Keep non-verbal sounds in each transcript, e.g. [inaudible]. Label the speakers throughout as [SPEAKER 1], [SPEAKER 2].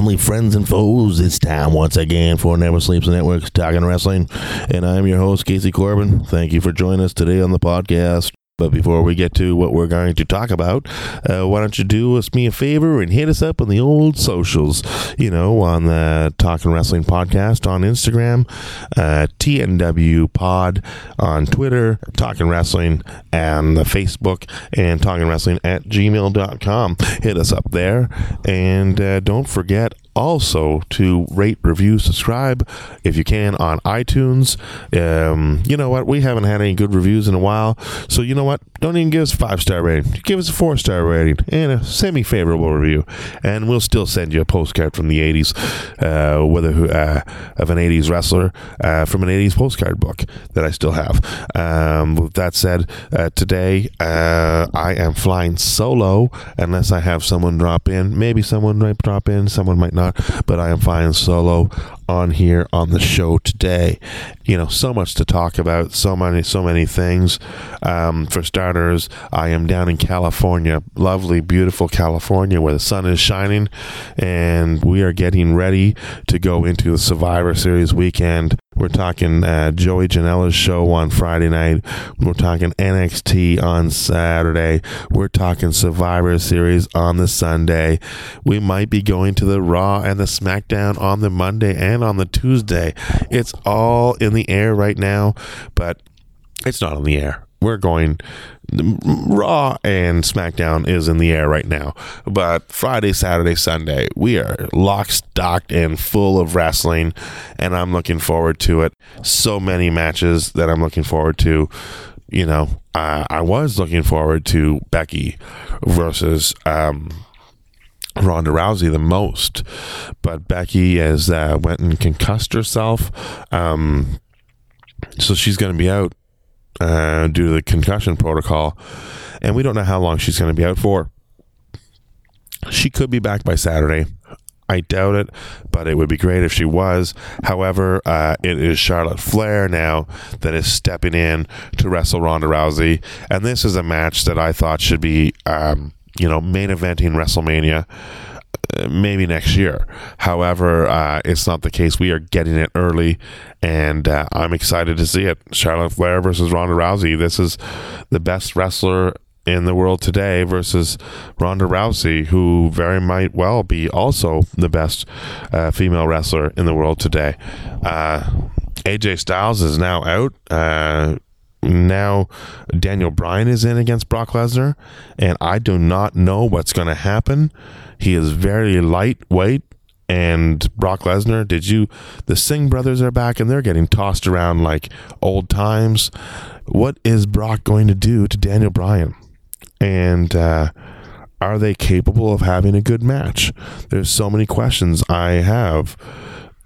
[SPEAKER 1] Family, friends, and foes. It's time once again for Never Sleeps Network's Talking Wrestling, and I'm your host, Casey Corbin. Thank you for joining us today on the podcast. But before we get to what we're going to talk about, uh, why don't you do us me a favor and hit us up on the old socials? You know, on the Talking Wrestling podcast on Instagram, uh, TNW Pod on Twitter, Talking Wrestling and the Facebook, and Talking Wrestling at gmail.com. Hit us up there. And uh, don't forget also to rate, review, subscribe if you can on iTunes. Um, you know what? We haven't had any good reviews in a while. So, you know what? Don't even give us a five star rating. Give us a four star rating and a semi favorable review. And we'll still send you a postcard from the 80s, uh, whether uh, of an 80s wrestler uh, from an 80s postcard book that I still have. Um, with that said, uh, today uh, I am flying solo unless I have someone drop in. Maybe someone might drop in, someone might not, but I am flying solo on here on the show today. You know, so much to talk about, so many, so many things. Um, for starters, I am down in California, lovely, beautiful California, where the sun is shining, and we are getting ready to go into the Survivor Series weekend. We're talking uh, Joey Janela's show on Friday night. We're talking NXT on Saturday. We're talking Survivor Series on the Sunday. We might be going to the Raw and the SmackDown on the Monday and on the Tuesday. It's all in the air right now, but it's not on the air. We're going Raw and SmackDown is in the air right now, but Friday, Saturday, Sunday, we are locked, stocked, and full of wrestling, and I'm looking forward to it. So many matches that I'm looking forward to. You know, uh, I was looking forward to Becky versus um, Ronda Rousey the most, but Becky has uh, went and concussed herself, um, so she's going to be out uh, due to the concussion protocol, and we don't know how long she's going to be out for. She could be back by Saturday. I doubt it, but it would be great if she was. However, uh, it is Charlotte Flair now that is stepping in to wrestle Ronda Rousey, and this is a match that I thought should be, um, you know, main eventing WrestleMania uh, maybe next year. However, uh, it's not the case. We are getting it early, and uh, I'm excited to see it. Charlotte Flair versus Ronda Rousey. This is the best wrestler in the world today versus Ronda Rousey, who very might well be also the best uh, female wrestler in the world today. Uh, AJ Styles is now out. Now Daniel Bryan is in against Brock Lesnar, and I do not know what's going to happen. He is very lightweight. And Brock Lesnar, did you? The Singh brothers are back and they're getting tossed around like old times. What is Brock going to do to Daniel Bryan? And uh, are they capable of having a good match? There's so many questions I have.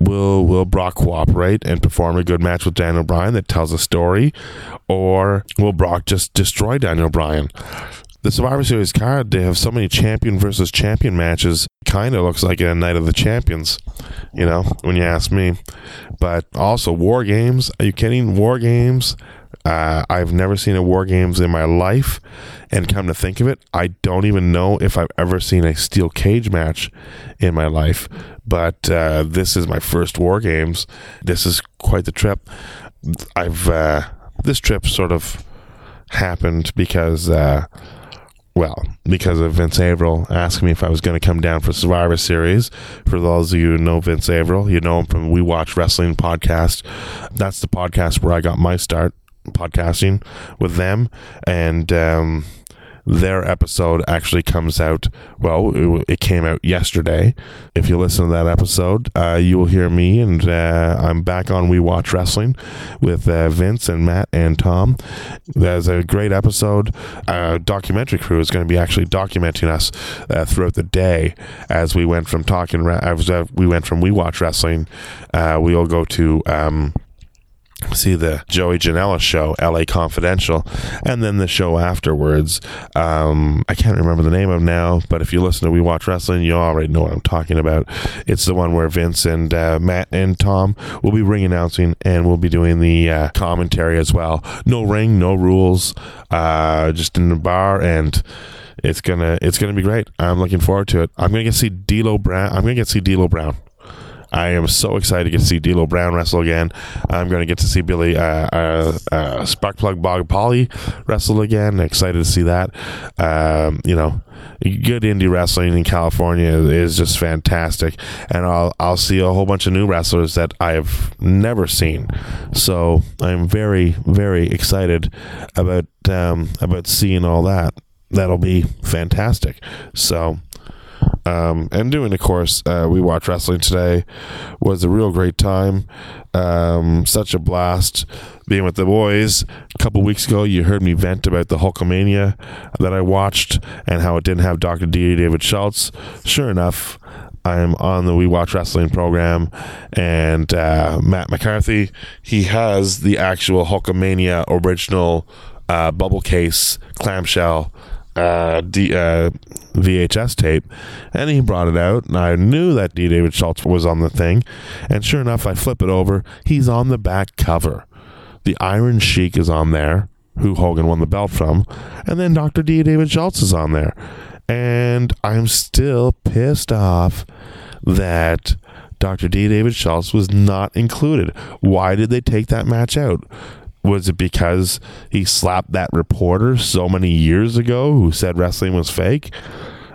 [SPEAKER 1] Will Will Brock cooperate and perform a good match with Daniel Bryan that tells a story, or will Brock just destroy Daniel Bryan? the Survivor Series card, they have so many champion versus champion matches. Kind of looks like a night of the champions, you know, when you ask me. But also War Games. Are you kidding? War Games. Uh, I've never seen a War Games in my life, and come to think of it, I don't even know if I've ever seen a steel cage match in my life. But uh, this is my first War Games. This is quite the trip. I've uh, this trip sort of happened because uh, well, because of Vince Averill asking me if I was going to come down for Survivor Series. For those of you who know Vince Averill, you know him from We Watch Wrestling podcast. That's the podcast where I got my start podcasting with them. And um, their episode actually comes out. Well, it, it came out yesterday. If you listen to that episode, uh, you will hear me, and uh, I'm back on We Watch Wrestling with uh, Vince and Matt and Tom. That's a great episode. Uh, documentary crew is going to be actually documenting us uh, throughout the day as we went from talking. Uh, we went from We Watch Wrestling, we'll go to. Um, see the Joey Janela show, LA Confidential, and then the show afterwards. Um, I can't remember the name of now, but if you listen to We Watch Wrestling, you already know what I'm talking about. It's the one where Vince and uh, Matt and Tom will be ring announcing, and we'll be doing the uh, commentary as well. No ring, no rules, uh, just in the bar and it's gonna it's gonna be great. I'm looking forward to it. I'm gonna get to see D'Lo Brown. I'm gonna get to see D'Lo Brown. I am so excited to get to see D'Lo Brown wrestle again. I'm going to get to see Billy uh, uh, uh, Sparkplug Bob Holly wrestle again. Excited to see that. Um, you know, good indie wrestling in California is just fantastic, and I'll I'll see a whole bunch of new wrestlers that I've never seen. So I'm very very excited about um, about seeing all that. That'll be fantastic. So um, and doing the course, uh, we watched wrestling today was a real great time. Um, such a blast being with the boys. A couple weeks ago, you heard me vent about the Hulkamania that I watched and how it didn't have Dr. D. David Schultz. Sure enough, I'm on the We Watch Wrestling program, and uh, Matt McCarthy, he has the actual Hulkamania original uh, bubble case clamshell uh, D, uh, VHS tape, and he brought it out, and I knew that D. David Schultz was on the thing, and sure enough, I flip it over. He's on the back cover. The Iron Sheik is on there, who Hogan won the belt from, and then Dr. D. David Schultz is on there, and I'm still pissed off that Dr. D. David Schultz was not included. Why did they take that match out? Was it because he slapped that reporter so many years ago who said wrestling was fake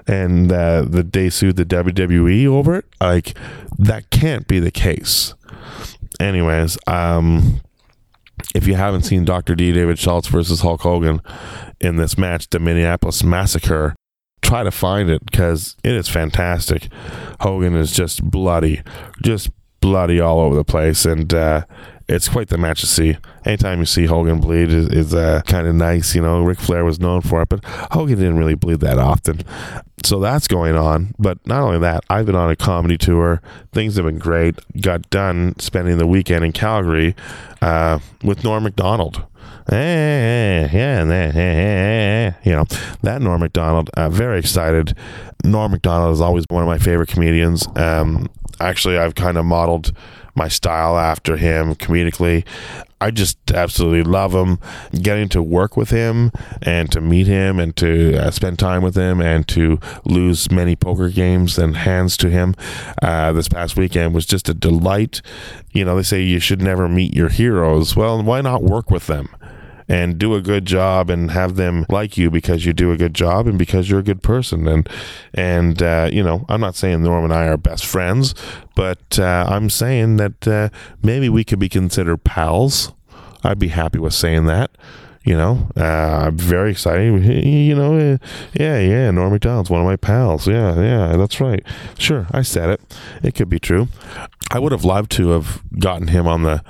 [SPEAKER 1] and uh, that they sued the WWE over it? Like, that can't be the case. Anyways, um, if you haven't seen Dr. D. David Schultz versus Hulk Hogan in this match, the Minneapolis Massacre, try to find it because it is fantastic. Hogan is just bloody, just bloody all over the place, and uh, it's quite the match to see. Anytime you see Hogan bleed is, is uh, kind of nice. You know, Ric Flair was known for it, but Hogan didn't really bleed that often. So that's going on. But not only that, I've been on a comedy tour. Things have been great. Got done spending the weekend in Calgary uh, with Norm Macdonald. You know that Norm Macdonald. Uh, very excited. Norm Macdonald is always one of my favorite comedians. Um, actually, I've kind of modeled my style after him comedically. I just absolutely love him. Getting to work with him and to meet him and to uh, spend time with him and to lose many poker games and hands to him uh, this past weekend was just a delight. You know, they say you should never meet your heroes. Well, why not work with them? And do a good job and have them like you because you do a good job and because you're a good person. And and uh, you know, I'm not saying Norm and I are best friends, but uh, I'm saying that uh, maybe we could be considered pals. I'd be happy with saying that. You know, uh, I'm very excited. You know, yeah, yeah. Norm Macdonald's one of my pals. Yeah, yeah, that's right. Sure, I said it. It could be true. I would have loved to have gotten him on the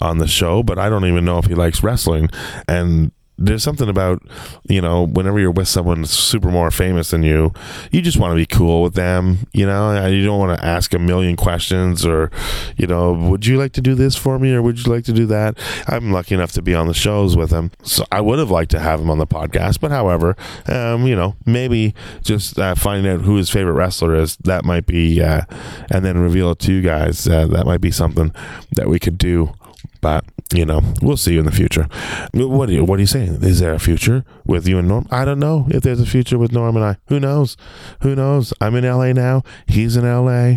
[SPEAKER 1] on the show, but I don't even know if he likes wrestling. And there's something about you know whenever you're with someone super more famous than you you just want to be cool with them you know? You don't want to ask a million questions or you know would you like to do this for me or would you like to do that? I'm lucky enough to be on the shows with him so i would have liked to have him on the podcast but however um, you know maybe just uh, finding out who his favorite wrestler is that might be uh, and then reveal it to you guys uh, that might be something that we could do but you know, we'll see you in the future. What are you What are you saying? Is there a future with you and Norm? I don't know if there's a future with Norm and I. Who knows? Who knows? I'm in LA now. He's in LA.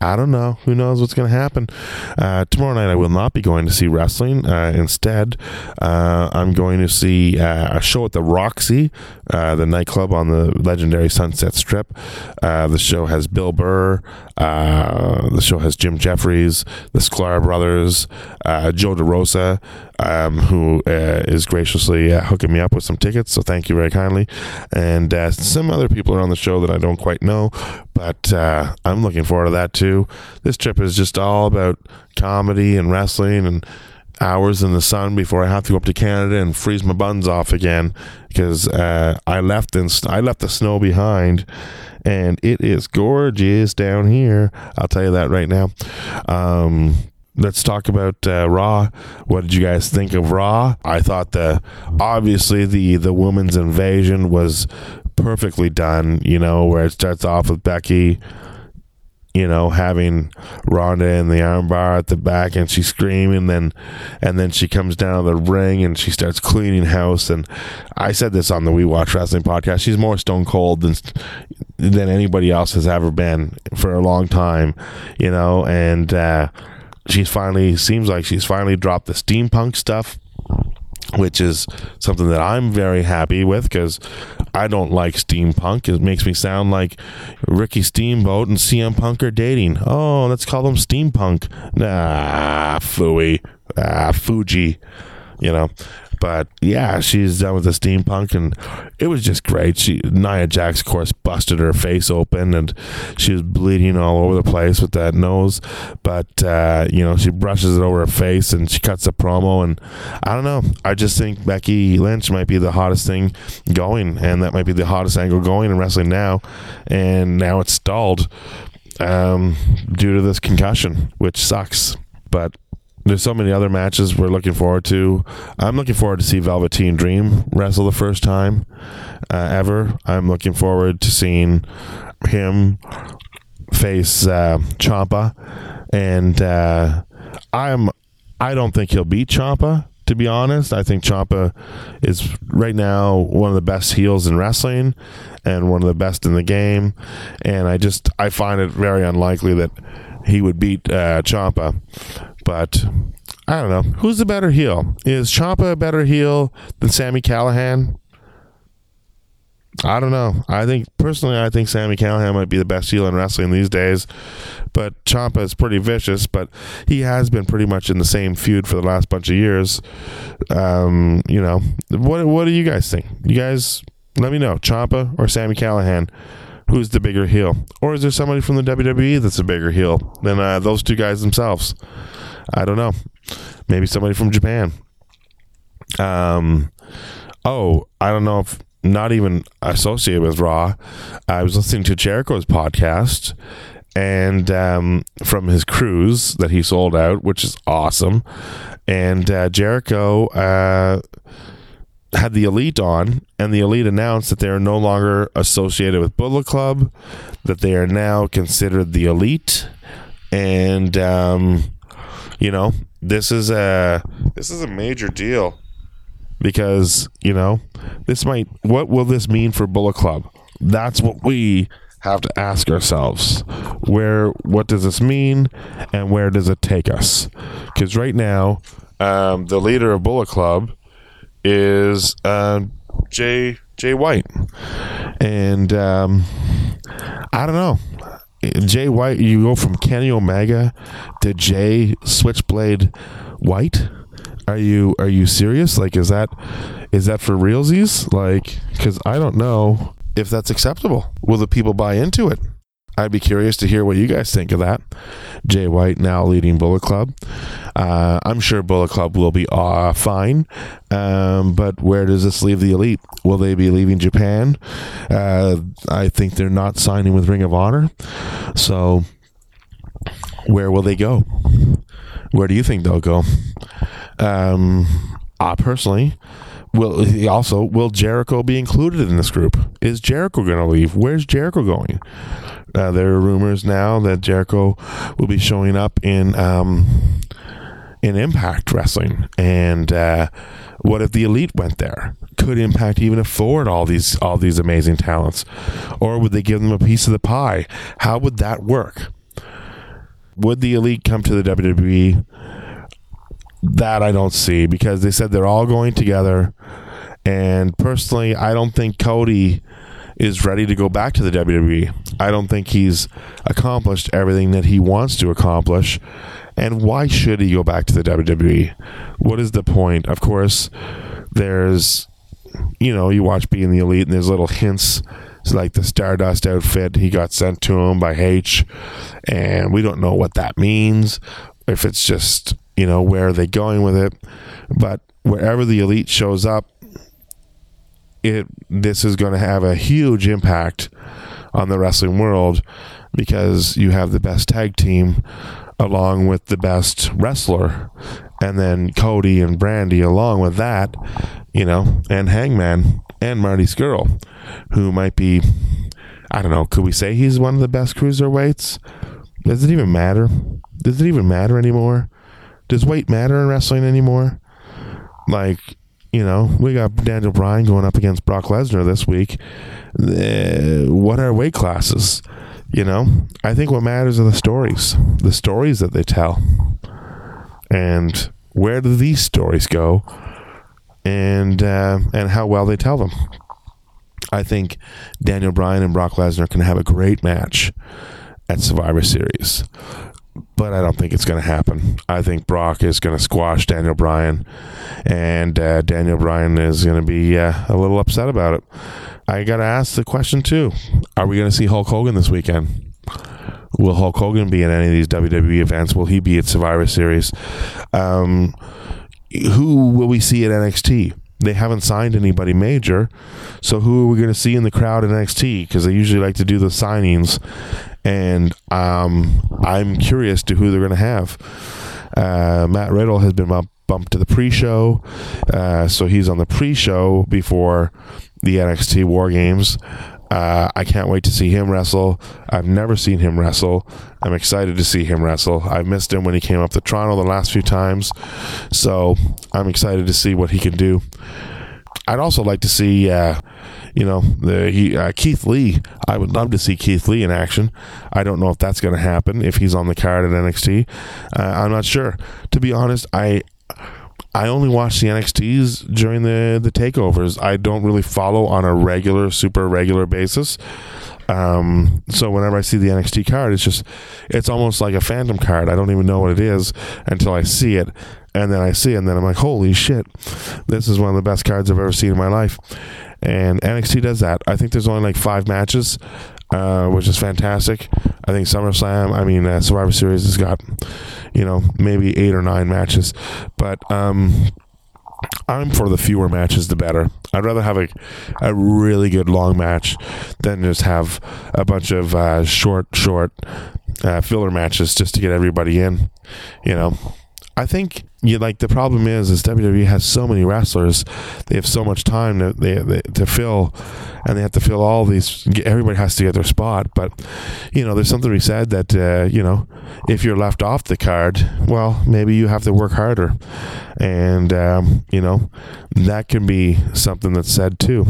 [SPEAKER 1] I don't know. Who knows what's going to happen? Uh, tomorrow night, I will not be going to see wrestling. Uh, instead, uh, I'm going to see uh, a show at the Roxy, uh, the nightclub on the legendary Sunset Strip. Uh, the show has Bill Burr. the show has Jim Jefferies, the Sklar brothers, Joe DeRosa, um, who is graciously hooking me up with some tickets. So thank you very kindly. And some other people are on the show that I don't quite know, but I'm looking forward to that too. This trip is just all about comedy and wrestling and hours in the sun before I have to go up to Canada and freeze my buns off again because uh, I left in, I left the snow behind and it is gorgeous down here. I'll tell you that right now. Um, let's talk about uh, Raw. What did you guys think of Raw? I thought the obviously the the women's invasion was perfectly done. You know where it starts off with Becky you know, having Ronda in the armbar at the back and she's screaming then and then she comes down the ring and she starts cleaning house and I said this on the We Watch Wrestling podcast. She's more stone cold than than anybody else has ever been for a long time, you know, and uh she's finally seems like she's finally dropped the steampunk stuff which is something that I'm very happy with because I don't like steampunk. It makes me sound like Ricky Steamboat and CM Punk are dating. Oh, let's call them steampunk. Nah, fooey. Ah, Fuji. You know, but yeah, she's done with the steampunk, and it was just great. She Nia Jax, of course, busted her face open, and she was bleeding all over the place with that nose. But uh, you know, she brushes it over her face, and she cuts a promo. And I don't know. I just think Becky Lynch might be the hottest thing going, and that might be the hottest angle going in wrestling now. And now it's stalled um, due to this concussion, which sucks. But there's so many other matches we're looking forward to. I'm looking forward to see Velveteen Dream wrestle the first time uh, ever. I'm looking forward to seeing him face uh, Ciampa, and uh, I'm I don't think he'll beat Ciampa. To be honest, I think Ciampa is right now one of the best heels in wrestling and one of the best in the game. And I just I find it very unlikely that he would beat uh, Ciampa. But I don't know. Who's the better heel? Is Ciampa a better heel than Sami Callihan? I don't know. I think personally, I think Sami Callihan might be the best heel in wrestling these days. But Ciampa is pretty vicious. But he has been pretty much in the same feud for the last bunch of years. Um, you know, what what do you guys think? You guys let me know. Ciampa or Sami Callihan, Who's the bigger heel? Or is there somebody from the WWE that's a bigger heel than uh, those two guys themselves? I don't know. Maybe somebody from Japan. Um, oh, I don't know if not even associated with Raw. I was listening to Jericho's podcast and um, from his cruise that he sold out, which is awesome. And uh, Jericho uh, had the Elite on, and the Elite announced that they are no longer associated with Bullet Club, that they are now considered the Elite, and um, you know, this is a this is a major deal because you know this might. What will this mean for Bullet Club? That's what we have to ask ourselves. Where what does this mean, and where does it take us? Because right now, um, the leader of Bullet Club is uh, Jay Jay White, and um, I don't know. Jay White, you go from Kenny Omega to Jay Switchblade White. Are you are you serious? Like, is that is that for realsies? Like, because I don't know if that's acceptable. Will the people buy into it? I'd be curious to hear what you guys think of that. Jay White now leading Bullet Club. Uh, I'm sure Bullet Club will be uh, fine, um, but where does this leave the elite? Will they be leaving Japan? Uh, I think they're not signing with Ring of Honor. So, where will they go? Where do you think they'll go? Um, I personally will also will Jericho be included in this group? Is Jericho going to leave? Where's Jericho going? Uh, there are rumors now that Jericho will be showing up in um, in Impact Wrestling, and uh, what if the Elite went there? Could Impact even afford all these all these amazing talents, or would they give them a piece of the pie? How would that work? Would the elite come to the WWE? That I don't see because they said they're all going together. And personally, I don't think Cody is ready to go back to the WWE. I don't think he's accomplished everything that he wants to accomplish. And why should he go back to the WWE? What is the point? Of course, there's, you know, you watch Being the Elite and there's little hints. It's like the Stardust outfit he got sent to him by H. And we don't know what that means. If it's just, you know, where are they going with it? But wherever the Elite shows up, it this is going to have a huge impact on the wrestling world because you have the best tag team along with the best wrestler. And then Cody and Brandi along with that you know and Hangman and Marty Scurll who might be I don't know could we say he's one of the best cruiserweights? Does it even matter? Does it even matter anymore? Does weight matter in wrestling anymore? Like you know, we got Daniel Bryan going up against Brock Lesnar this week. Uh, what are weight classes? You know, I think what matters are the stories, the stories that they tell, and where do these stories go, and uh, and how well they tell them. I think Daniel Bryan and Brock Lesnar can have a great match at Survivor Series but I don't think it's going to happen. I think Brock is going to squash Daniel Bryan, and uh, Daniel Bryan is going to be uh, a little upset about it. I got to ask the question too: Are we going to see Hulk Hogan this weekend? Will Hulk Hogan be at any of these WWE events? Will he be at Survivor Series? Um, who will we see at NXT? They haven't signed anybody major, so who are we going to see in the crowd at NXT? Because they usually like to do the signings and um, I'm curious to who they're going to have. Uh, Matt Riddle has been bumped to the pre-show, uh, so he's on the pre-show before the NXT War Games. Uh, I can't wait to see him wrestle. I've never seen him wrestle. I'm excited to see him wrestle. I've missed him when he came up to Toronto the last few times, so I'm excited to see what he can do. I'd also like to see uh, you know, the, he, uh, Keith Lee. I would love to see Keith Lee in action. I don't know if that's going to happen if he's on the card at NXT. Uh, I'm not sure. To be honest, I I only watch the NXTs during the the takeovers. I don't really follow on a regular, super regular basis. Um, so whenever I see the NXT card, it's just it's almost like a phantom card. I don't even know what it is until I see it, and then I see it, and then I'm like, holy shit, this is one of the best cards I've ever seen in my life and NXT does that. I think there's only like five matches, uh, which is fantastic. I think SummerSlam, I mean uh, Survivor Series has got, you know, maybe eight or nine matches, but um, I'm for the fewer matches, the better. I'd rather have a, a really good long match than just have a bunch of uh, short, short uh, filler matches just to get everybody in. You know, I think you like the problem is is WWE has so many wrestlers, they have so much time to they, they, to fill, and they have to fill all these. Everybody has to get their spot, but you know, there's something be said that uh, you know, if you're left off the card, well, maybe you have to work harder, and um, you know, that can be something that's said too.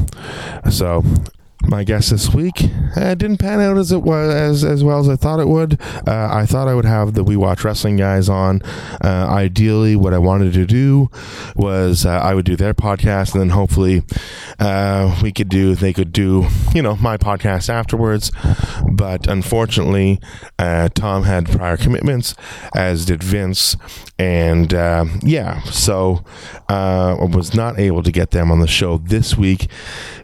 [SPEAKER 1] So my guest this week uh, didn't pan out as it was as, as well as I thought it would. Uh, I thought I would have the We Watch Wrestling guys on. Uh, ideally, what I wanted to do was uh, I would do their podcast, and then hopefully uh, we could do they could do you know my podcast afterwards. But unfortunately, uh, Tom had prior commitments, as did Vince, and yeah, so I was not able to get them on the show this week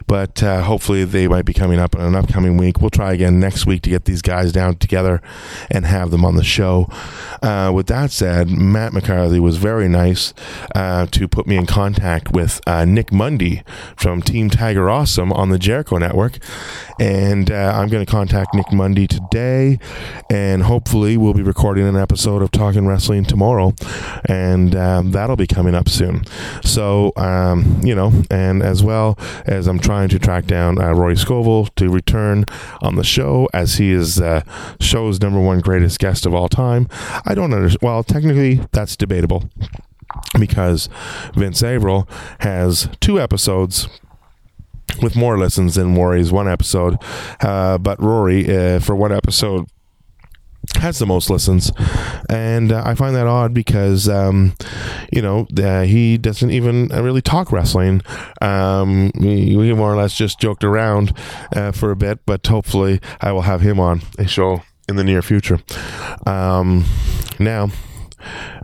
[SPEAKER 1] but uh, hopefully they might be coming up in an upcoming week. We'll try again next week to get these guys down together and have them on the show. Uh, with that said, Matt McCarthy was very nice uh, to put me in contact with uh, Nick Mundy from Team Tiger Awesome on the Jericho Network. And uh, I'm going to contact Nick Mundy today, and hopefully we'll be recording an episode of Talking Wrestling tomorrow, and um, that'll be coming up soon. So, um, you know, and as well as I'm trying trying to track down uh, Rory Scovel to return on the show as he is uh, show's number one greatest guest of all time. I don't understand. Well, technically, that's debatable because Vince Averill has two episodes with more listens than Rory's one episode. Uh, but Rory, uh, for one episode, has the most listens, and uh, I find that odd because um, you know uh, he doesn't even really talk wrestling. Um, we, we more or less just joked around uh, for a bit, but hopefully I will have him on a show in the near future. Um, now.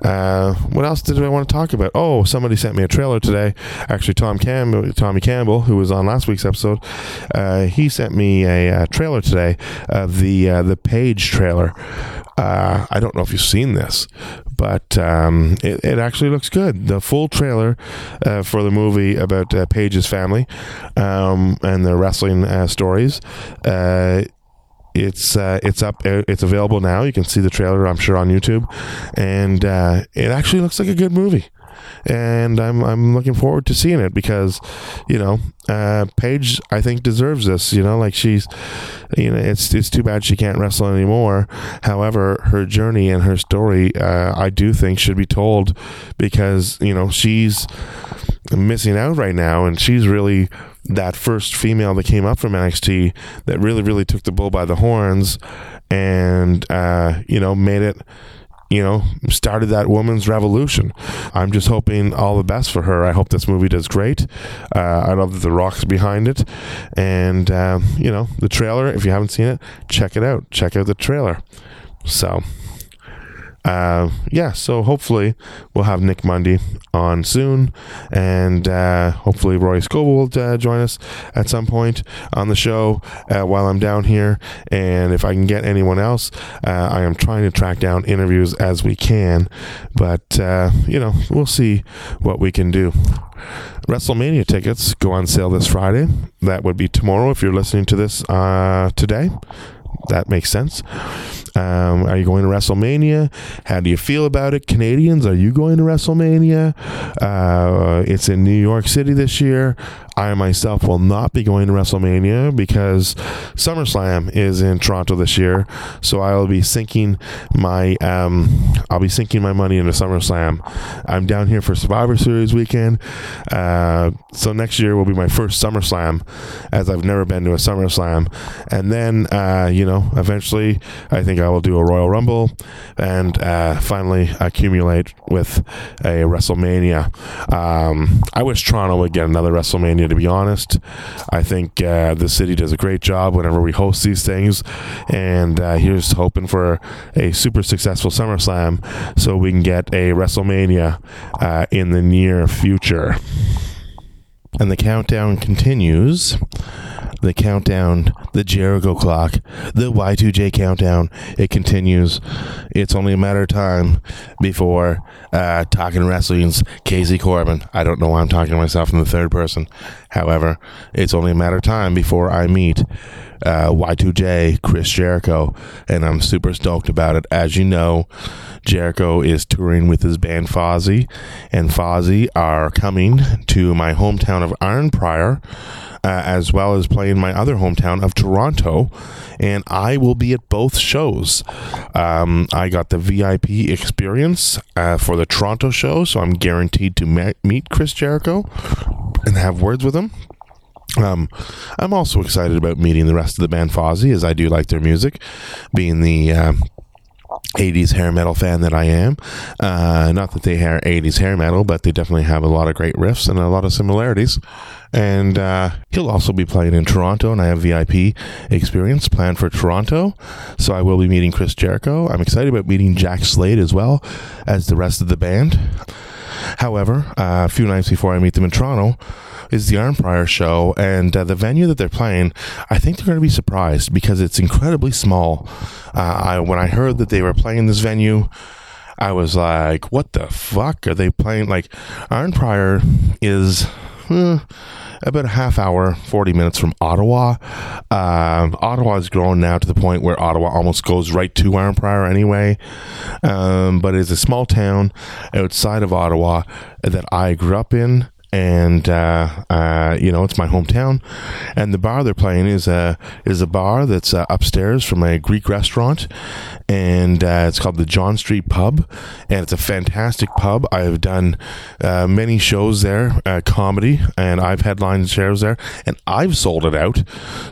[SPEAKER 1] Uh, what else did I want to talk about? Oh, somebody sent me a trailer today. Actually, Tom Campbell, Tommy Campbell, who was on last week's episode, uh, he sent me a, a, trailer today of the uh, the Paige trailer. Uh, I don't know if you've seen this, but um, it, it, actually looks good. The full trailer uh, for the movie about uh, family um, and their wrestling stories it's uh, it's up. It's available now. You can see the trailer. I'm sure on YouTube, and uh, it actually looks like a good movie. And I'm I'm looking forward to seeing it because, you know, uh, Paige I think deserves this. You know, like she's, you know, it's it's too bad she can't wrestle anymore. However, her journey and her story, uh, I do think should be told because you know she's missing out right now, and she's really that first female that came up from NXT that really, really took the bull by the horns and, uh, you know, made it, you know, started that woman's revolution. I'm just hoping all the best for her. I hope this movie does great. Uh, I love that The Rock's behind it. And, uh, you know, the trailer, if you haven't seen it, check it out. Check out the trailer. So uh, yeah, so hopefully we'll have Nick Mundy on soon, and uh, hopefully Roy Scovel will uh, join us at some point on the show uh, while I'm down here. And if I can get anyone else, uh, I am trying to track down interviews as we can, but uh, you know we'll see what we can do. WrestleMania tickets go on sale this Friday. That would be tomorrow if you're listening to this today that makes sense. Um, are you going to WrestleMania? How do you feel about it? Canadians, are you going to WrestleMania? Uh, it's in New York City this year. I myself will not be going to WrestleMania because SummerSlam is in Toronto this year. So I will be sinking my um, I'll be sinking my money into SummerSlam. I'm down here for Survivor Series weekend. Uh, so next year will be my first SummerSlam, as I've never been to a SummerSlam. And then uh, you know, eventually, I think I will do a Royal Rumble and uh, finally accumulate with a WrestleMania. Um, I wish Toronto would get another WrestleMania to be honest. I think uh, the city does a great job whenever we host these things, and uh, here's hoping for a super successful SummerSlam so we can get a WrestleMania uh, in the near future. And the countdown continues the countdown, the Jericho clock, the Y2J countdown. It continues. It's only a matter of time before uh, talking wrestling's Casey Corbin. I don't know why I'm talking to myself in the third person. However, it's only a matter of time before I meet uh, Y2J, Chris Jericho, and I'm super stoked about it. As you know, Jericho is touring with his band Fozzy, and Fozzy are coming to my hometown of Arnprior uh, as well as playing my other hometown of Toronto. And I will be at both shows. Um, I got the VIP experience uh, for the Toronto show, so I'm guaranteed to ma- meet Chris Jericho and have words with him. Um, I'm also excited about meeting the rest of the band Fozzy, as I do like their music, being the. Uh, 80s hair metal fan that I am. Uh, not that they are 80s hair metal, but they definitely have a lot of great riffs and a lot of similarities. And uh, he'll also be playing in Toronto, and I have VIP experience planned for Toronto. So I will be meeting Chris Jericho. I'm excited about meeting Jack Slade as well as the rest of the band. However, uh, a few nights before I meet them in Toronto, is the Arnprior show, and uh, the venue that they're playing, I think they're going to be surprised because it's incredibly small. Uh, I, when I heard that they were playing this venue, I was like, "What the fuck are they playing?" Like, Arnprior is. Eh, about a half hour, 40 minutes from Ottawa. Um, Ottawa has grown now to the point where Ottawa almost goes right to Arnprior anyway. Um, but it's a small town outside of Ottawa that I grew up in and uh, uh, you know it's my hometown. And the bar they're playing is a is a bar that's uh, upstairs from a Greek restaurant, and uh, it's called the John Street Pub, and it's a fantastic pub. I have done uh, many shows there, uh, comedy, and I've headlined shows there, and I've sold it out.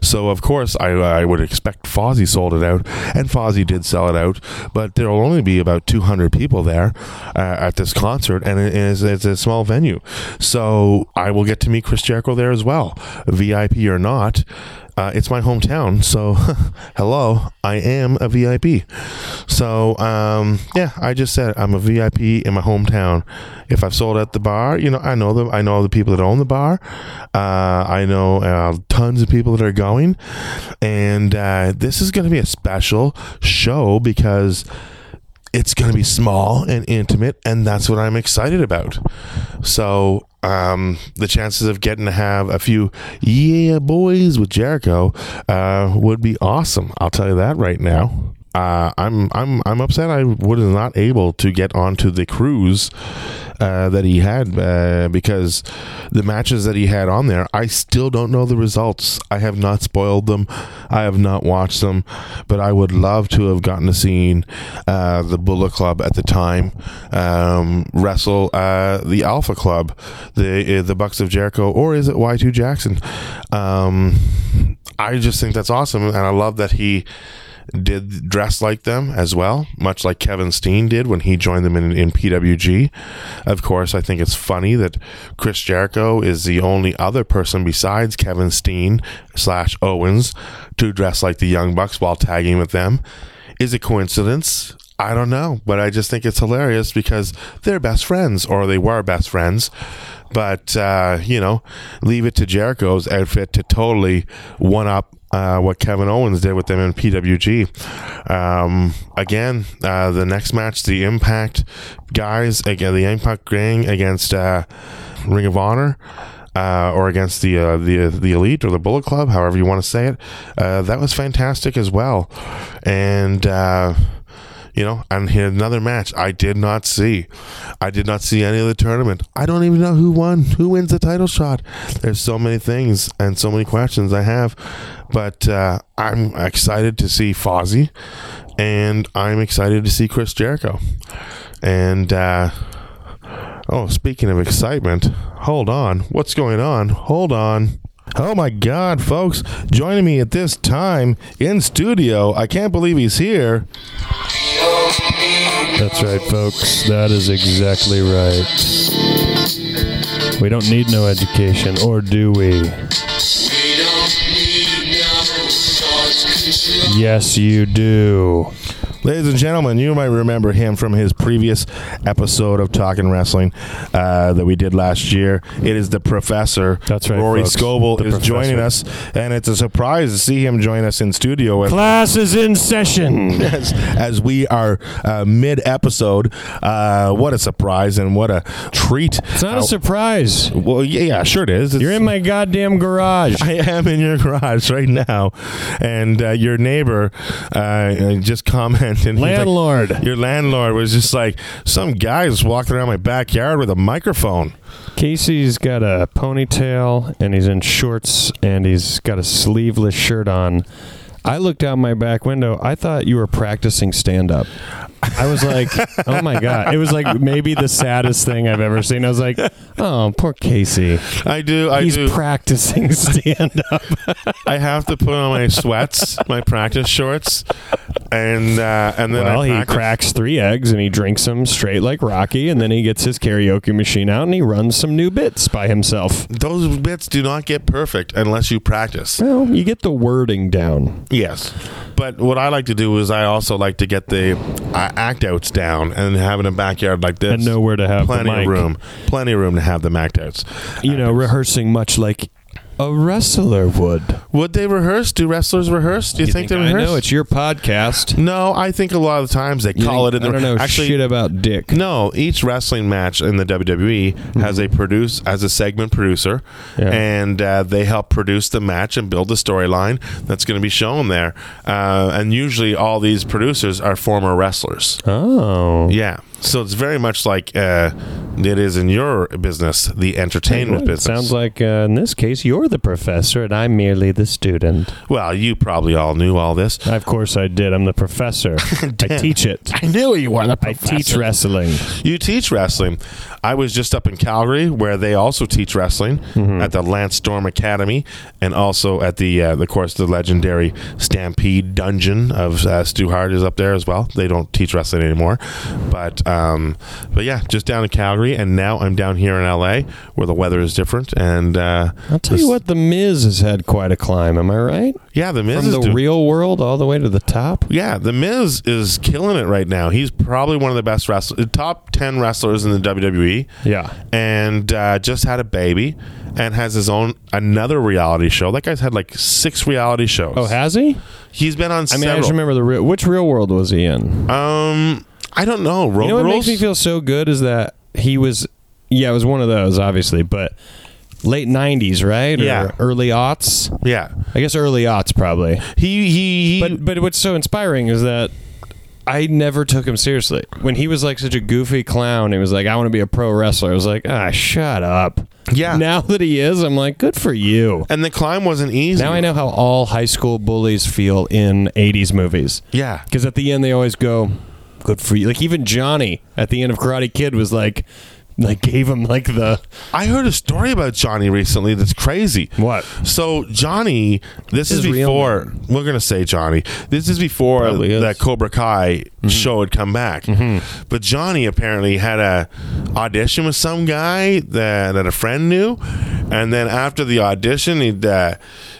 [SPEAKER 1] So of course I, I would expect Fozzy sold it out, and Fozzy did sell it out, but there will only be about 200 people there uh, at this concert, and it is it's a small venue. So I will get to meet Chris Jericho there as well, VIP or not. Uh, it's my hometown, so [laughs] hello, I am a VIP. So um, yeah, I just said I'm a VIP in my hometown. If I've sold at the bar, you know, I know the I know the people that own the bar. Uh, I know uh, tons of people that are going, and uh, this is going to be a special show because it's going to be small and intimate, and that's what I'm excited about. So, um, the chances of getting to have a few yeah boys with Jericho uh, would be awesome. I'll tell you that right now. Uh, I'm I'm I'm upset I was not able to get onto the cruise uh, that he had uh, because the matches that he had on there, I still don't know the results. I have not spoiled them. I have not watched them, but I would love to have gotten to see uh, the Bullet Club at the time um, wrestle uh, the Alpha Club, the uh, the Bucks of Jericho, or is it Y2 Jackson? Um, I just think that's awesome, and I love that he did dress like them as well, much like Kevin Steen did when he joined them in, in PWG. Of course, I think it's funny that Chris Jericho is the only other person besides Kevin Steen slash Owens to dress like the Young Bucks while tagging with them. Is it coincidence? I don't know, but I just think it's hilarious because they're best friends, or they were best friends. But, uh, you know, leave it to Jericho's outfit to totally one up uh, what Kevin Owens did with them in PWG. Um, again, uh, the next match, the Impact guys, again, the Impact gang against uh, Ring of Honor. Uh, or against the uh, the the elite or the Bullet Club, however you want to say it, uh, that was fantastic as well. And you know, and here another match I did not see. I did not see any of the tournament. I don't even know who won, who wins the title shot. There's so many things and so many questions I have, but uh, I'm excited to see Fozzy, and I'm excited to see Chris Jericho, and. Uh, Oh, speaking of excitement, hold on. What's going on? Hold on. Oh my God, folks, joining me at this time in studio. I can't believe he's here.
[SPEAKER 2] That's right, folks. That is exactly right. We don't need no education, or do we? Yes, you do.
[SPEAKER 1] Ladies and gentlemen, you might remember him from his previous episode of Talking Wrestling uh, that we did last year. It is the professor.
[SPEAKER 2] That's right,
[SPEAKER 1] Rory
[SPEAKER 2] folks.
[SPEAKER 1] Scovel
[SPEAKER 2] The
[SPEAKER 1] is joining us, and it's a surprise to see him join us in studio. As,
[SPEAKER 2] Class is in session. [laughs]
[SPEAKER 1] as, as we are uh, mid episode. Uh, what a surprise and what a treat.
[SPEAKER 2] It's not a surprise.
[SPEAKER 1] Well, yeah, yeah, sure it is. It's-
[SPEAKER 2] You're in my goddamn garage. [laughs]
[SPEAKER 1] I am in your garage right now, and uh, your neighbor uh, just commented. He's like,
[SPEAKER 2] Landlord.
[SPEAKER 1] your landlord was just like some guy just walked around my backyard with a microphone.
[SPEAKER 2] Casey's got a ponytail and he's in shorts and he's got a sleeveless shirt on. I looked out my back window. I thought you were practicing stand up. I was like, oh my God. It was like maybe the saddest thing I've ever seen. I was like, oh, poor Casey.
[SPEAKER 1] I do. I
[SPEAKER 2] He's
[SPEAKER 1] do.
[SPEAKER 2] practicing [laughs] stand up. [laughs]
[SPEAKER 1] I have to put on my sweats, my practice shorts, and uh, and then
[SPEAKER 2] Well,
[SPEAKER 1] I
[SPEAKER 2] he cracks three eggs and he drinks them straight like Rocky, and then he gets his karaoke machine out and he runs some new bits by himself.
[SPEAKER 1] Those bits do not get perfect unless you practice.
[SPEAKER 2] Well, you get the wording down.
[SPEAKER 1] Yes. But what I like to do is I also like to get the uh, act outs down and having a backyard like this.
[SPEAKER 2] And know where to have
[SPEAKER 1] plenty of room. Plenty of room to have them act outs.
[SPEAKER 2] You know, rehearsing much like a wrestler would.
[SPEAKER 1] Would they rehearse? Do wrestlers rehearse? Do you, think, they rehearse?
[SPEAKER 2] I
[SPEAKER 1] rehearse?
[SPEAKER 2] know it's your podcast.
[SPEAKER 1] no, I think a lot of times they
[SPEAKER 2] You
[SPEAKER 1] call
[SPEAKER 2] think-
[SPEAKER 1] it in
[SPEAKER 2] I
[SPEAKER 1] the
[SPEAKER 2] don't know
[SPEAKER 1] actually
[SPEAKER 2] shit about Dick.
[SPEAKER 1] No, each wrestling match in the WWE has a produce as a segment producer,
[SPEAKER 2] Yeah.
[SPEAKER 1] and uh, they help produce the match and build the storyline that's going to be shown there. Uh, and usually, all these producers are former wrestlers.
[SPEAKER 2] Oh,
[SPEAKER 1] Yeah, so it's very much like uh, it is in your business, the entertainment
[SPEAKER 2] It
[SPEAKER 1] business.
[SPEAKER 2] Sounds like uh, in this case you're the professor and I'm merely the student.
[SPEAKER 1] well, you probably all knew all this.
[SPEAKER 2] Of course I did. I'm the professor. [laughs] I teach it.
[SPEAKER 1] I knew you were the professor.
[SPEAKER 2] I teach wrestling.
[SPEAKER 1] You teach wrestling. I was just up in Calgary, where they also teach wrestling
[SPEAKER 2] Mm-hmm.
[SPEAKER 1] at the Lance Storm Academy, and also at the, uh, of course, the legendary Stampede Dungeon of uh, Stu Hart is up there as well. They don't teach wrestling anymore, but um, but yeah, just down in Calgary, and now I'm down here in LA, where the weather is different, and uh,
[SPEAKER 2] I'll tell you what, The Miz has had quite a climb. Am I right?
[SPEAKER 1] Yeah, the Miz
[SPEAKER 2] From
[SPEAKER 1] is
[SPEAKER 2] the
[SPEAKER 1] doing-
[SPEAKER 2] real world all the way to the top.
[SPEAKER 1] Yeah, the Miz is killing it right now. He's probably one of the best wrestlers, top ten wrestlers in the WWE.
[SPEAKER 2] Yeah.
[SPEAKER 1] and uh, just had a baby and has his own another reality show. That guy's had like six reality shows.
[SPEAKER 2] Oh, has he?
[SPEAKER 1] he's been on
[SPEAKER 2] I mean, I just remember the real. Which real world was he in?
[SPEAKER 1] um, I don't know. Road
[SPEAKER 2] you know what
[SPEAKER 1] rules.
[SPEAKER 2] makes me feel so good is that he was. Yeah, it was one of those, obviously, but late '90s, right? Or
[SPEAKER 1] Yeah.
[SPEAKER 2] early aughts.
[SPEAKER 1] yeah,
[SPEAKER 2] I guess early aughts, probably.
[SPEAKER 1] he he. he
[SPEAKER 2] But but what's so inspiring is that I never took him seriously. When he was like such a goofy clown, he was like, "I want to be a pro wrestler." I was like, "Ah, shut up."
[SPEAKER 1] yeah.
[SPEAKER 2] Now that he is, I'm like, "Good for you."
[SPEAKER 1] and the climb wasn't easy.
[SPEAKER 2] Now I know how all high school bullies feel in '80s movies.
[SPEAKER 1] Yeah,
[SPEAKER 2] Because at the end, they always go, "Good for you." Like even Johnny at the end of Karate Kid was like, like gave him like the
[SPEAKER 1] I heard a story about Johnny recently that's crazy.
[SPEAKER 2] what?
[SPEAKER 1] So Johnny, this
[SPEAKER 2] His
[SPEAKER 1] is
[SPEAKER 2] real
[SPEAKER 1] before
[SPEAKER 2] name.
[SPEAKER 1] we're gonna say Johnny. This is before
[SPEAKER 2] Probably is.
[SPEAKER 1] that Cobra Kai
[SPEAKER 2] Mm-hmm.
[SPEAKER 1] show had come back. But Johnny apparently had a audition with some guy that, that a friend knew, and then after the audition, he uh,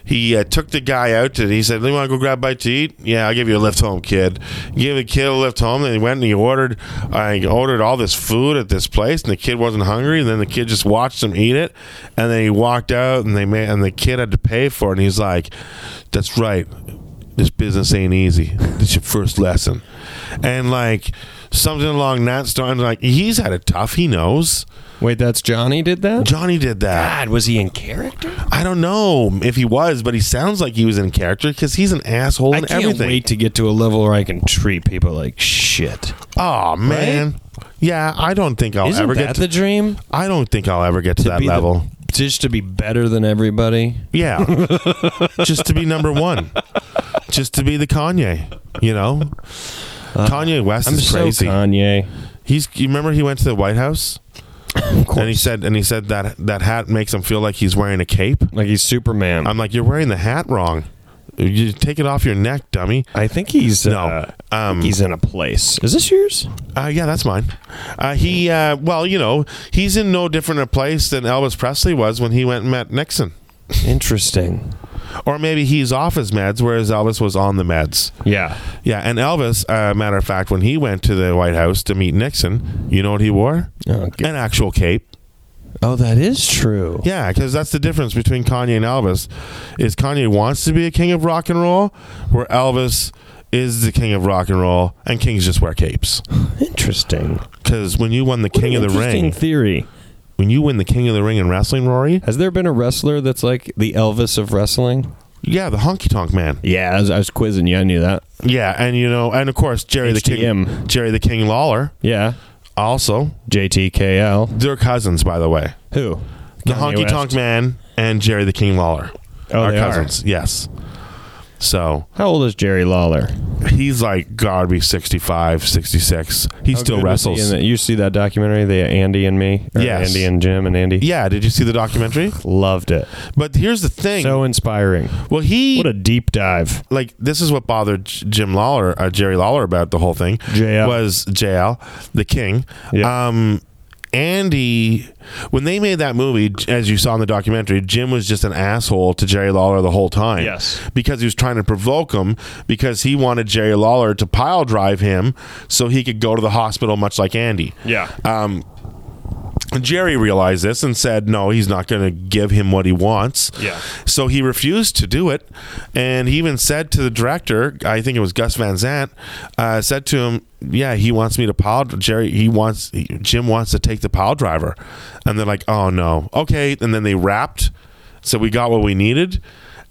[SPEAKER 1] he uh, took the guy out and He said, "You want to go grab a bite to eat? Yeah, I'll give you a lift home, kid." He gave the kid a lift home, and he went and he ordered. Uh, ordered all this food at this place, and the kid wasn't hungry. And then the kid just watched him eat it, and then he walked out, and they made, and the kid had to pay for it. And he's like, "That's right." This business ain't easy. It's your first lesson, and like something along that line. Like he's had it tough. He knows.
[SPEAKER 2] Wait, that's Johnny did that.
[SPEAKER 1] Johnny did that.
[SPEAKER 2] God, was he in character?
[SPEAKER 1] I don't know if he was, but he sounds like he was in character because he's an asshole
[SPEAKER 2] I
[SPEAKER 1] and
[SPEAKER 2] can't
[SPEAKER 1] everything.
[SPEAKER 2] wait to get to a level where I can treat people like shit.
[SPEAKER 1] Oh man, yeah. I don't think I'll
[SPEAKER 2] Isn't
[SPEAKER 1] ever
[SPEAKER 2] that
[SPEAKER 1] get. To,
[SPEAKER 2] the dream?
[SPEAKER 1] I don't think I'll ever get to, that
[SPEAKER 2] be the-
[SPEAKER 1] level.
[SPEAKER 2] just to be better than everybody.
[SPEAKER 1] Yeah, [laughs] just to be number one, just to be the Kanye. You know, Kanye West
[SPEAKER 2] Uh, I'm
[SPEAKER 1] is
[SPEAKER 2] so
[SPEAKER 1] crazy.
[SPEAKER 2] Kanye.
[SPEAKER 1] He's. You remember he went to the White House
[SPEAKER 2] Of
[SPEAKER 1] and he said and he said that that hat makes him feel like he's wearing a cape.
[SPEAKER 2] like he's Superman.
[SPEAKER 1] I'm like, you're wearing the hat wrong. You take it off your neck, dummy.
[SPEAKER 2] I think he's
[SPEAKER 1] No,
[SPEAKER 2] uh,
[SPEAKER 1] um,
[SPEAKER 2] he's in a place. Is this yours?
[SPEAKER 1] Uh, yeah, that's mine. Uh, he, uh, well, you know, he's in no different a place than Elvis Presley was when he went and met Nixon.
[SPEAKER 2] Interesting.
[SPEAKER 1] Or maybe he's off his meds, whereas Elvis was on the meds.
[SPEAKER 2] Yeah.
[SPEAKER 1] Yeah, and Elvis, uh, matter of fact, when he went to the White House to meet Nixon, you know what he wore?
[SPEAKER 2] Oh, g-
[SPEAKER 1] An actual cape.
[SPEAKER 2] oh, that is true.
[SPEAKER 1] Yeah, because that's the difference between Kanye and Elvis. Is Kanye wants to be a king of rock and roll, where Elvis is the king of rock and roll, and kings just wear capes.
[SPEAKER 2] Interesting.
[SPEAKER 1] Because when you won the
[SPEAKER 2] What
[SPEAKER 1] King of the
[SPEAKER 2] interesting
[SPEAKER 1] Ring,
[SPEAKER 2] theory.
[SPEAKER 1] When you win the King of the Ring in wrestling, Rory,
[SPEAKER 2] Has there been a wrestler that's like the Elvis of wrestling?
[SPEAKER 1] yeah, the honky tonk man.
[SPEAKER 2] Yeah, I was, I was quizzing you. I knew that.
[SPEAKER 1] Yeah, and you know, and of course Jerry the King, Jerry the King Lawler,
[SPEAKER 2] Yeah.
[SPEAKER 1] also
[SPEAKER 2] JTKL.
[SPEAKER 1] they're cousins, by the way.
[SPEAKER 2] Who?
[SPEAKER 1] The
[SPEAKER 2] Kanye
[SPEAKER 1] honky
[SPEAKER 2] West.
[SPEAKER 1] tonk man and Jerry the King Lawler
[SPEAKER 2] Oh,
[SPEAKER 1] are
[SPEAKER 2] they are.
[SPEAKER 1] cousins. Yes. So
[SPEAKER 2] How old is Jerry Lawler?
[SPEAKER 1] he's like gotta be 65, 66. He
[SPEAKER 2] How
[SPEAKER 1] still
[SPEAKER 2] good he
[SPEAKER 1] wrestles.
[SPEAKER 2] in you see that documentary, the Andy and Me? Or
[SPEAKER 1] Yes.
[SPEAKER 2] Andy and Jim and Andy.
[SPEAKER 1] yeah, did you see the documentary? [sighs]
[SPEAKER 2] Loved it.
[SPEAKER 1] But here's the thing.
[SPEAKER 2] So inspiring.
[SPEAKER 1] well, he
[SPEAKER 2] What a deep dive.
[SPEAKER 1] like this is what bothered J- Jim Lawler, uh, Jerry Lawler about the whole thing.
[SPEAKER 2] JL.
[SPEAKER 1] was JL, the King.
[SPEAKER 2] Yeah.
[SPEAKER 1] Um, Andy, when they made that movie, as you saw in the documentary, Jim was just an asshole to Jerry Lawler the whole time.
[SPEAKER 2] Yes.
[SPEAKER 1] because he was trying to provoke him because he wanted Jerry Lawler to pile drive him so he could go to the hospital, much like Andy.
[SPEAKER 2] Yeah.
[SPEAKER 1] Um, Jerry realized this and said, no, he's not going to give him what he wants.
[SPEAKER 2] Yeah.
[SPEAKER 1] So he refused to do it. And he even said to the director, I think it was Gus Van Sant, uh, said to him, yeah, he wants me to pile, Jerry, he wants, Jim wants to take the pile driver. And they're like, oh no. Okay. And then they wrapped. So we got what we needed.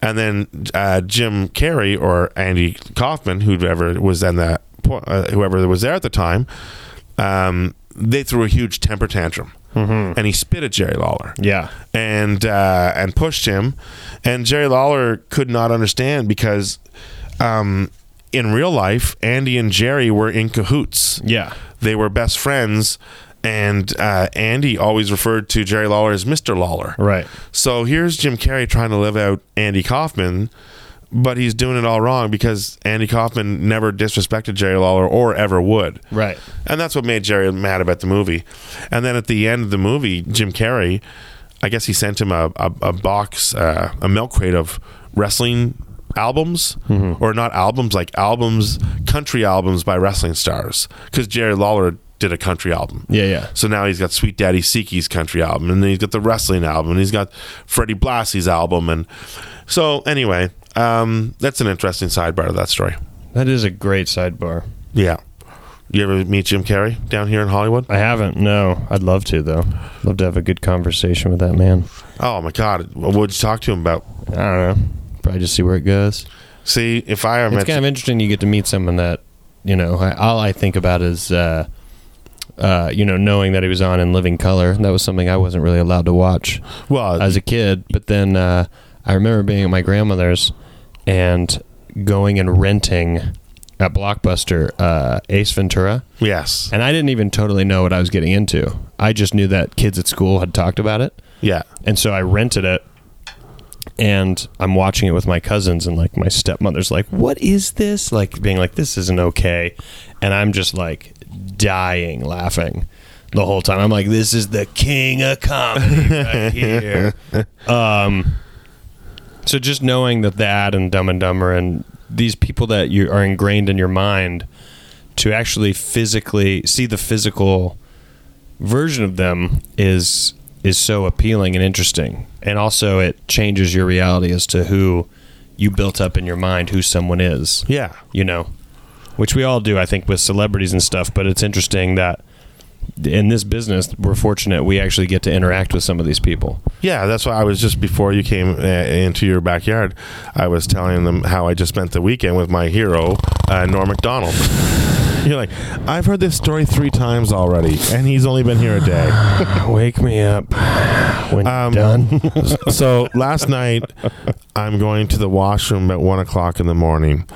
[SPEAKER 1] And then uh, Jim Carrey or Andy Kaufman, whoever was in that, uh, whoever was there at the time, um, they threw a huge temper tantrum,
[SPEAKER 2] Mm-hmm.
[SPEAKER 1] and he spit at Jerry Lawler
[SPEAKER 2] Yeah.
[SPEAKER 1] and uh, and pushed him, and Jerry Lawler could not understand because. Um, in real life, Andy and Jerry were in cahoots
[SPEAKER 2] Yeah.
[SPEAKER 1] they were best friends and uh, andy always referred to jerry lawler as mr lawler
[SPEAKER 2] Right.
[SPEAKER 1] so here's jim carrey trying to live out andy kaufman but he's doing it all wrong because andy kaufman never disrespected jerry lawler or ever would
[SPEAKER 2] Right.
[SPEAKER 1] and that's what made jerry mad about the movie and then at the end of the movie jim carrey i guess he sent him a, a, a box uh, a milk crate of wrestling albums or not albums like albums country albums by wrestling stars because jerry lawler did a country album
[SPEAKER 2] Yeah. Yeah.
[SPEAKER 1] so now he's got Sweet Daddy Siki's country album, and then he's got the wrestling album, and he's got Freddie Blassie's album, and so anyway, um, that's an interesting sidebar of that story.
[SPEAKER 2] That is a great sidebar.
[SPEAKER 1] Yeah, you ever meet Jim Carrey down here in Hollywood?
[SPEAKER 2] I haven't. No. I'd love to though. Love to have a good conversation with that man.
[SPEAKER 1] Oh my God, what would you talk to him about?
[SPEAKER 2] I don't know. Probably just see where it goes.
[SPEAKER 1] See, if I ever
[SPEAKER 2] It's kind of interesting. You get to meet someone that you know. I, all I think about is, uh, uh, you know, knowing that he was on in Living Color. That was something I wasn't really allowed to watch
[SPEAKER 1] well,
[SPEAKER 2] as a kid. But then uh, I remember being at my grandmother's and going and renting at Blockbuster uh, Ace Ventura,
[SPEAKER 1] yes,
[SPEAKER 2] and I didn't even totally know what I was getting into. I just knew that kids at school had talked about it.
[SPEAKER 1] yeah,
[SPEAKER 2] And so I rented it and I'm watching it with my cousins and like my stepmother's like, "What is this?" like being like, "This isn't okay." And I'm just like dying laughing the whole time. I'm like, "This is the king of comedy right [laughs] here." um so just knowing that that and Dumb and Dumber and these people that you are ingrained in your mind to actually physically see the physical version of them is is so appealing and interesting. And also it changes your reality as to who you built up in your mind who someone is.
[SPEAKER 1] Yeah,
[SPEAKER 2] you know? Which we all do i think with celebrities and stuff but it's interesting that in this business we're fortunate we actually get to interact with some of these people
[SPEAKER 1] yeah. That's why I was just before you came uh, into your backyard. I was telling them how I just spent the weekend with my hero, uh, Norm Macdonald. [sighs] You're like, I've heard this story three times already, and he's only been here a day. [laughs]
[SPEAKER 2] wake me up when
[SPEAKER 1] Um,
[SPEAKER 2] done [laughs]
[SPEAKER 1] so last night I'm going to the washroom at one o'clock in the morning,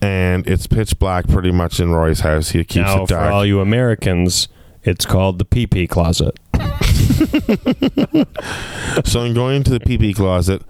[SPEAKER 1] and it's pitch black pretty much in Roy's house. He keeps
[SPEAKER 2] now
[SPEAKER 1] it
[SPEAKER 2] for all you americans it's called the pee-pee closet [laughs]
[SPEAKER 1] so I'm going to the pee closet,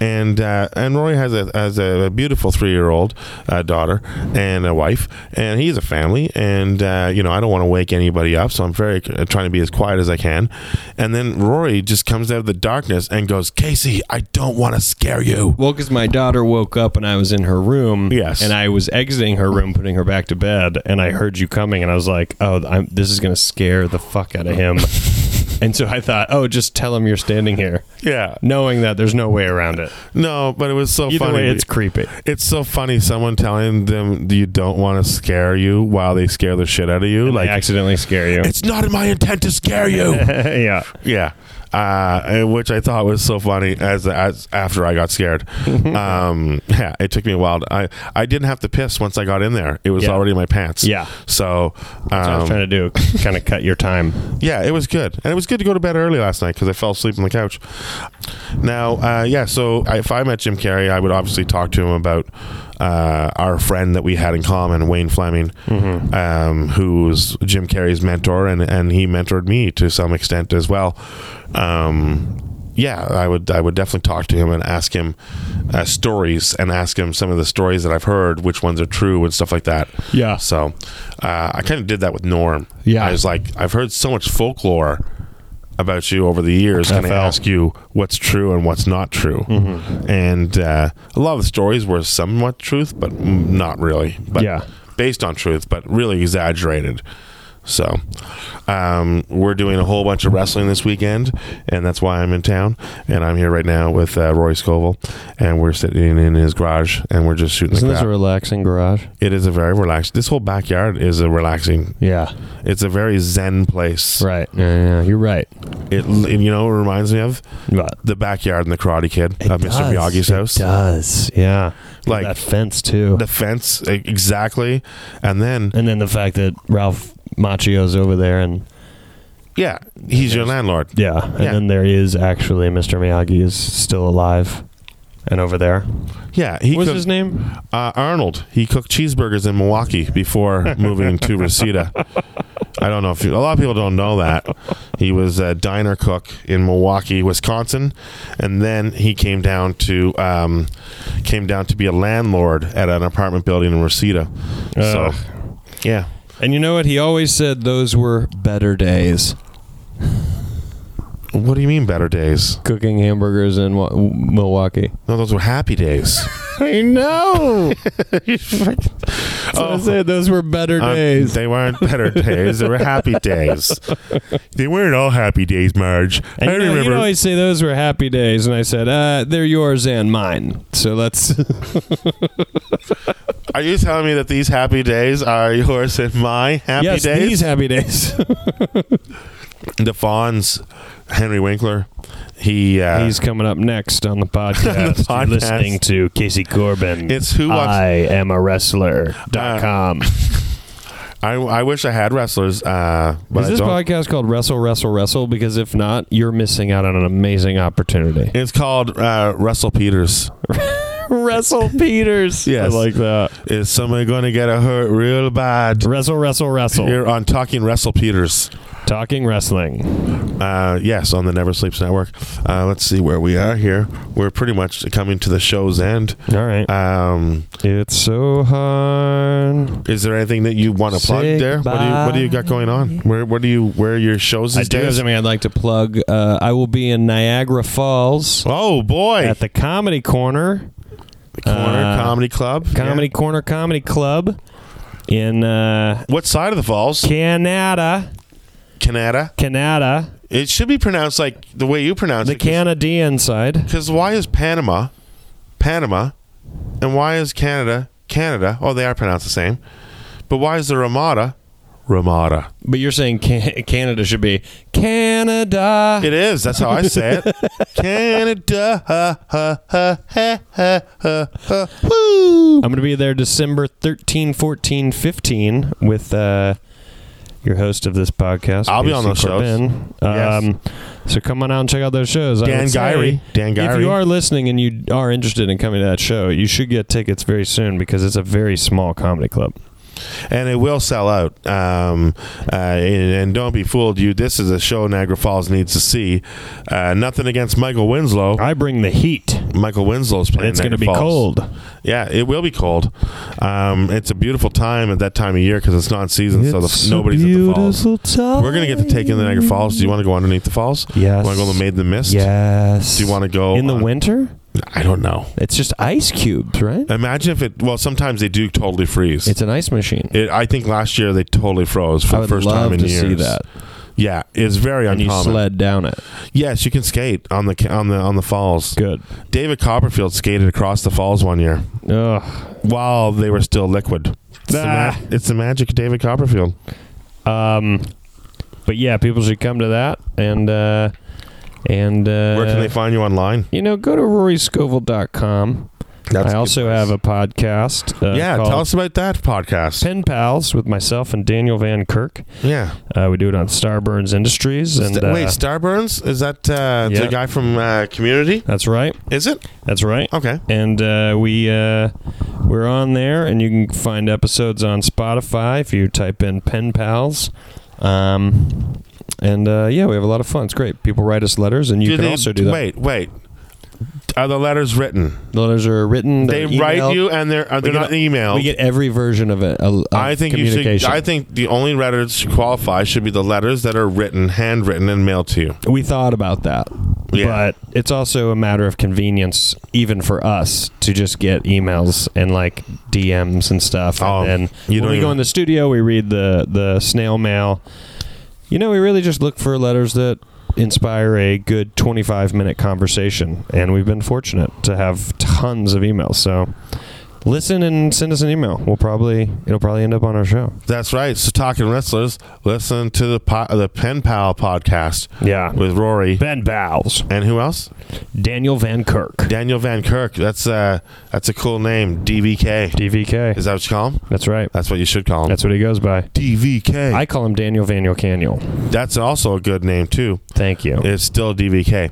[SPEAKER 1] and uh, and Roy has a has a beautiful three year old uh, daughter and a wife, and he's a family, and uh, you know I don't want to wake anybody up, so I'm very trying to be as quiet as I can, and then Rory just comes out of the darkness and goes, Casey, I don't want to scare you.
[SPEAKER 2] Well, because my daughter woke up and I was in her room.
[SPEAKER 1] Yes.
[SPEAKER 2] And I was exiting her room, putting her back to bed, and I heard you coming, and I was like, "Oh, I'm, this is gonna scare the fuck out of him." [laughs] and so I thought, "Oh, just tell him you're standing here,"
[SPEAKER 1] Yeah,
[SPEAKER 2] knowing that there's no way around it.
[SPEAKER 1] no, but it was so
[SPEAKER 2] Either
[SPEAKER 1] funny.
[SPEAKER 2] way, it's creepy.
[SPEAKER 1] It's so funny. Someone telling them you don't want to scare you while they scare the shit out of you.
[SPEAKER 2] Like
[SPEAKER 1] Like
[SPEAKER 2] accidentally scare you.
[SPEAKER 1] it's not in my intent to scare you. [laughs]
[SPEAKER 2] yeah.
[SPEAKER 1] yeah, uh, and which I thought was so funny as as after I got scared. [laughs] um, yeah, it took me a while. To, I I didn't have to piss once I got in there. It was
[SPEAKER 2] Yeah.
[SPEAKER 1] already in my pants.
[SPEAKER 2] Yeah.
[SPEAKER 1] So,
[SPEAKER 2] That's what I was
[SPEAKER 1] um,
[SPEAKER 2] trying to do. [laughs] kind of cut your time.
[SPEAKER 1] yeah, it was good, and it was good to go to bed early last night because I fell asleep on the couch. Now, uh, yeah, so I, if I met Jim Carrey, I would obviously talk to him about uh, our friend that we had in common, Wayne Flemming, um, who was Jim Carrey's mentor, and and he mentored me to some extent as well. Um, yeah, I would I would definitely talk to him and ask him uh, stories and ask him some of the stories that I've heard, which ones are true and stuff like that.
[SPEAKER 2] Yeah.
[SPEAKER 1] So uh, I kind of did that with Norm.
[SPEAKER 2] Yeah.
[SPEAKER 1] I was like, I've heard so much folklore about you over the years. Can I ask you what's true and what's not true?
[SPEAKER 2] Mm-hmm.
[SPEAKER 1] And uh, a lot of the stories were somewhat truth, but not really. But
[SPEAKER 2] Yeah.
[SPEAKER 1] based on truth, but really exaggerated. So, um, we're doing a whole bunch of wrestling this weekend, and that's why I'm in town. And I'm here right now with uh, Roy Scovel, and we're sitting in his garage, and we're just shooting
[SPEAKER 2] Isn't this a relaxing garage?
[SPEAKER 1] It is a very relaxed. This whole backyard is a relaxing.
[SPEAKER 2] Yeah.
[SPEAKER 1] It's a very zen place.
[SPEAKER 2] Right. Yeah, yeah, you're right.
[SPEAKER 1] It, it you know, it reminds me of
[SPEAKER 2] But
[SPEAKER 1] the backyard in the Karate Kid of Mr. Miyagi's house.
[SPEAKER 2] does. Yeah.
[SPEAKER 1] Like-
[SPEAKER 2] that fence too.
[SPEAKER 1] The fence, exactly, and then
[SPEAKER 2] and then the fact that Ralph Macchio's over there and
[SPEAKER 1] Yeah, he's your landlord.
[SPEAKER 2] Yeah, and
[SPEAKER 1] Yeah.
[SPEAKER 2] then there is actually Mr. Miyagi is still alive and over there.
[SPEAKER 1] Yeah, he
[SPEAKER 2] What's
[SPEAKER 1] cooked-
[SPEAKER 2] his name?
[SPEAKER 1] Uh, Arnold. He cooked cheeseburgers in Milwaukee before [laughs] moving to Reseda. I don't know if you, a lot of people don't know that he was a diner cook in Milwaukee, Wisconsin, and then he came down to um, came down to be a landlord at an apartment building in Reseda. So, yeah,
[SPEAKER 2] And you know what? He always said those were better days.
[SPEAKER 1] what do you mean better days?
[SPEAKER 2] Cooking hamburgers in Wa- Milwaukee.
[SPEAKER 1] No, those were happy days. [laughs]
[SPEAKER 2] I know. [laughs] [laughs] So I said those were better
[SPEAKER 1] Um,
[SPEAKER 2] days.
[SPEAKER 1] they weren't better days. They were happy [laughs] days. They weren't all happy days, Marge.
[SPEAKER 2] And
[SPEAKER 1] I
[SPEAKER 2] you know,
[SPEAKER 1] remember.
[SPEAKER 2] you always say those were happy days, and I said, uh, they're yours and mine. So let's. [laughs]
[SPEAKER 1] Are you telling me that these happy days are yours and my happy
[SPEAKER 2] yes,
[SPEAKER 1] days?
[SPEAKER 2] these happy days. [laughs]
[SPEAKER 1] the Fonz, Henry Winkler, he uh,
[SPEAKER 2] He's coming up next on the [laughs] podcast.
[SPEAKER 1] podcast.
[SPEAKER 2] You're listening to Casey Corbin.
[SPEAKER 1] It's who
[SPEAKER 2] I am a wrestler.com.
[SPEAKER 1] I, I wish I had wrestlers, uh, but
[SPEAKER 2] Is this podcast called Wrestle, Wrestle, Wrestle? Because if not, you're missing out on an amazing opportunity.
[SPEAKER 1] it's called uh, Russell Peters. [laughs]
[SPEAKER 2] Wrestle Peters.
[SPEAKER 1] Yes.
[SPEAKER 2] I like that.
[SPEAKER 1] Is somebody going to get a hurt real bad?
[SPEAKER 2] Wrestle, Wrestle, Wrestle.
[SPEAKER 1] You're on Talking Wrestle Peters.
[SPEAKER 2] Talking wrestling.
[SPEAKER 1] Uh, yes, on the Never Sleeps Network. Uh, let's see where we are here. We're pretty much coming to the show's end.
[SPEAKER 2] All right.
[SPEAKER 1] Um,
[SPEAKER 2] it's so hard.
[SPEAKER 1] is there anything that you want to plug
[SPEAKER 2] Say
[SPEAKER 1] there? What do you What do you got going on? Where What do you Where are your shows
[SPEAKER 2] I
[SPEAKER 1] these
[SPEAKER 2] do have
[SPEAKER 1] days?
[SPEAKER 2] something I'd like to plug. Uh, I will be in Niagara Falls
[SPEAKER 1] Oh boy,
[SPEAKER 2] at the Comedy Corner.
[SPEAKER 1] The corner
[SPEAKER 2] uh,
[SPEAKER 1] Comedy Club.
[SPEAKER 2] Comedy
[SPEAKER 1] Yeah.
[SPEAKER 2] Corner Comedy Club in uh,
[SPEAKER 1] What side of the falls?
[SPEAKER 2] Canada.
[SPEAKER 1] Canada.
[SPEAKER 2] Canada.
[SPEAKER 1] It should be pronounced like the way you pronounce
[SPEAKER 2] The
[SPEAKER 1] it.
[SPEAKER 2] The Canadian side.
[SPEAKER 1] Because why is Panama, Panama, and why is Canada, Canada? Oh, they are pronounced the same. But why is the Ramada, Ramada?
[SPEAKER 2] But you're saying can- Canada should be Canada.
[SPEAKER 1] It is. That's how I say it. [laughs] Canada. Ha, ha, ha, ha, ha, ha, ha. Woo.
[SPEAKER 2] I'm going to be there December 13, 14, 15 with uh, your host of this podcast.
[SPEAKER 1] I'll be on those shows.
[SPEAKER 2] Corbin.
[SPEAKER 1] Yes.
[SPEAKER 2] Um, so come on out and check out those shows. I
[SPEAKER 1] Dan
[SPEAKER 2] would say,
[SPEAKER 1] Gyrie. Dan
[SPEAKER 2] If
[SPEAKER 1] Gyrie.
[SPEAKER 2] you are listening and you are interested in coming to that show, you should get tickets very soon because it's a very small comedy club.
[SPEAKER 1] And it will sell out. Um, uh, and, and don't be fooled. You, this is a show Niagara Falls needs to see. Uh, nothing against Michael Winslow.
[SPEAKER 2] I bring the heat.
[SPEAKER 1] Michael Winslow's playing.
[SPEAKER 2] It's going to be
[SPEAKER 1] Falls.
[SPEAKER 2] cold.
[SPEAKER 1] Yeah, it will be cold. Um, it's a beautiful time at that time of year because it's not season, so
[SPEAKER 2] It's
[SPEAKER 1] the,
[SPEAKER 2] a
[SPEAKER 1] nobody's at the falls.
[SPEAKER 2] time.
[SPEAKER 1] We're gonna get to take in the Niagara Falls. Do you want to go underneath the falls?
[SPEAKER 2] Yes.
[SPEAKER 1] Want to go to the Maid in the Mist?
[SPEAKER 2] Yes.
[SPEAKER 1] Do you want to go
[SPEAKER 2] in the
[SPEAKER 1] on-
[SPEAKER 2] winter?
[SPEAKER 1] I don't know.
[SPEAKER 2] It's just ice cubes, right?
[SPEAKER 1] Imagine if it. Well, sometimes they do totally freeze.
[SPEAKER 2] It's an ice machine.
[SPEAKER 1] It, I think last year they totally froze for
[SPEAKER 2] I
[SPEAKER 1] the
[SPEAKER 2] would
[SPEAKER 1] first
[SPEAKER 2] love
[SPEAKER 1] time in
[SPEAKER 2] to
[SPEAKER 1] years.
[SPEAKER 2] see that.
[SPEAKER 1] Yeah, it's very
[SPEAKER 2] And you
[SPEAKER 1] uncommon.
[SPEAKER 2] sled down it.
[SPEAKER 1] Yes, you can skate on the on the on the falls.
[SPEAKER 2] Good.
[SPEAKER 1] David Copperfield skated across the falls one year
[SPEAKER 2] Ugh.
[SPEAKER 1] while they were still liquid. It's, the, ma-
[SPEAKER 2] Ah.
[SPEAKER 1] it's the magic of David Copperfield.
[SPEAKER 2] Um, but yeah, people should come to that and uh, and uh,
[SPEAKER 1] Where can they find you online?
[SPEAKER 2] you know go to roryscovel.com.
[SPEAKER 1] That's
[SPEAKER 2] I also
[SPEAKER 1] place.
[SPEAKER 2] have a podcast. Uh,
[SPEAKER 1] yeah, tell us about that podcast.
[SPEAKER 2] Pen Pals with myself and Daniel Van Kirk.
[SPEAKER 1] Yeah.
[SPEAKER 2] Uh, we do it on Starburns Industries. And
[SPEAKER 1] St-
[SPEAKER 2] uh,
[SPEAKER 1] wait, Starburns is that uh,
[SPEAKER 2] Yeah.
[SPEAKER 1] the guy from uh, Community?
[SPEAKER 2] that's right.
[SPEAKER 1] Is it?
[SPEAKER 2] That's right.
[SPEAKER 1] Okay.
[SPEAKER 2] and uh, we uh, we're on there, and you can find episodes on Spotify if you type in Pen Pals. Um, and uh, yeah, we have a lot of fun. It's great. People write us letters, and you
[SPEAKER 1] Do
[SPEAKER 2] can
[SPEAKER 1] they-
[SPEAKER 2] also do that.
[SPEAKER 1] Wait, wait. Are the letters written?
[SPEAKER 2] The letters are written.
[SPEAKER 1] They
[SPEAKER 2] they're
[SPEAKER 1] write you, and they're uh, they're not emailed.
[SPEAKER 2] We get every version of it. Of
[SPEAKER 1] I think you should.
[SPEAKER 2] communication.
[SPEAKER 1] I think the only letters to qualify should be the letters that are written, handwritten, and mailed to you.
[SPEAKER 2] we thought about that,
[SPEAKER 1] Yeah.
[SPEAKER 2] but it's also a matter of convenience, even for us, to just get emails and like DMs and stuff.
[SPEAKER 1] Oh,
[SPEAKER 2] and then
[SPEAKER 1] you
[SPEAKER 2] when we go in the studio, we read the the snail mail. You know, we really just look for letters that inspire a good 25 minute conversation, and we've been fortunate to have tons of emails. So listen and send us an email. We'll probably it'll probably end up on our show.
[SPEAKER 1] That's right. So talking wrestlers, listen to the po- the Pen Pal podcast
[SPEAKER 2] Yeah.
[SPEAKER 1] with Rory
[SPEAKER 2] Ben Bowles,
[SPEAKER 1] and who else?
[SPEAKER 2] Daniel Van Kirk,
[SPEAKER 1] Daniel Van Kirk. That's uh that's a cool name. DVK.
[SPEAKER 2] DVK.
[SPEAKER 1] Is that what you call him?
[SPEAKER 2] That's right.
[SPEAKER 1] That's what you should call him.
[SPEAKER 2] That's what he goes by.
[SPEAKER 1] DVK.
[SPEAKER 2] I call him Daniel Vaniel Caniel.
[SPEAKER 1] That's also a good name too.
[SPEAKER 2] Thank you.
[SPEAKER 1] It's still DVK.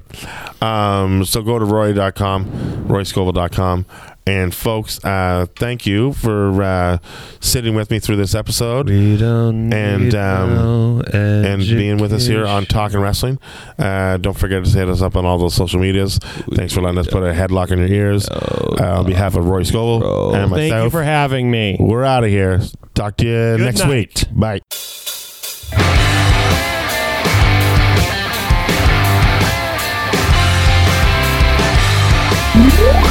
[SPEAKER 1] Um, so go to roy.com, royscovel.com. And folks, uh, thank you for uh, sitting with me through this episode
[SPEAKER 2] We don't
[SPEAKER 1] And, um,
[SPEAKER 2] no
[SPEAKER 1] and being with us here on. Talking Wrestling. Uh, don't forget to hit us up on all those social medias. Thanks for letting us put a headlock in your ears. Uh, on behalf of Roy Scovel and myself,
[SPEAKER 2] Thank you for having me.
[SPEAKER 1] we're out of here. Talk to you
[SPEAKER 2] Good
[SPEAKER 1] next
[SPEAKER 2] night.
[SPEAKER 1] week. Bye. [laughs]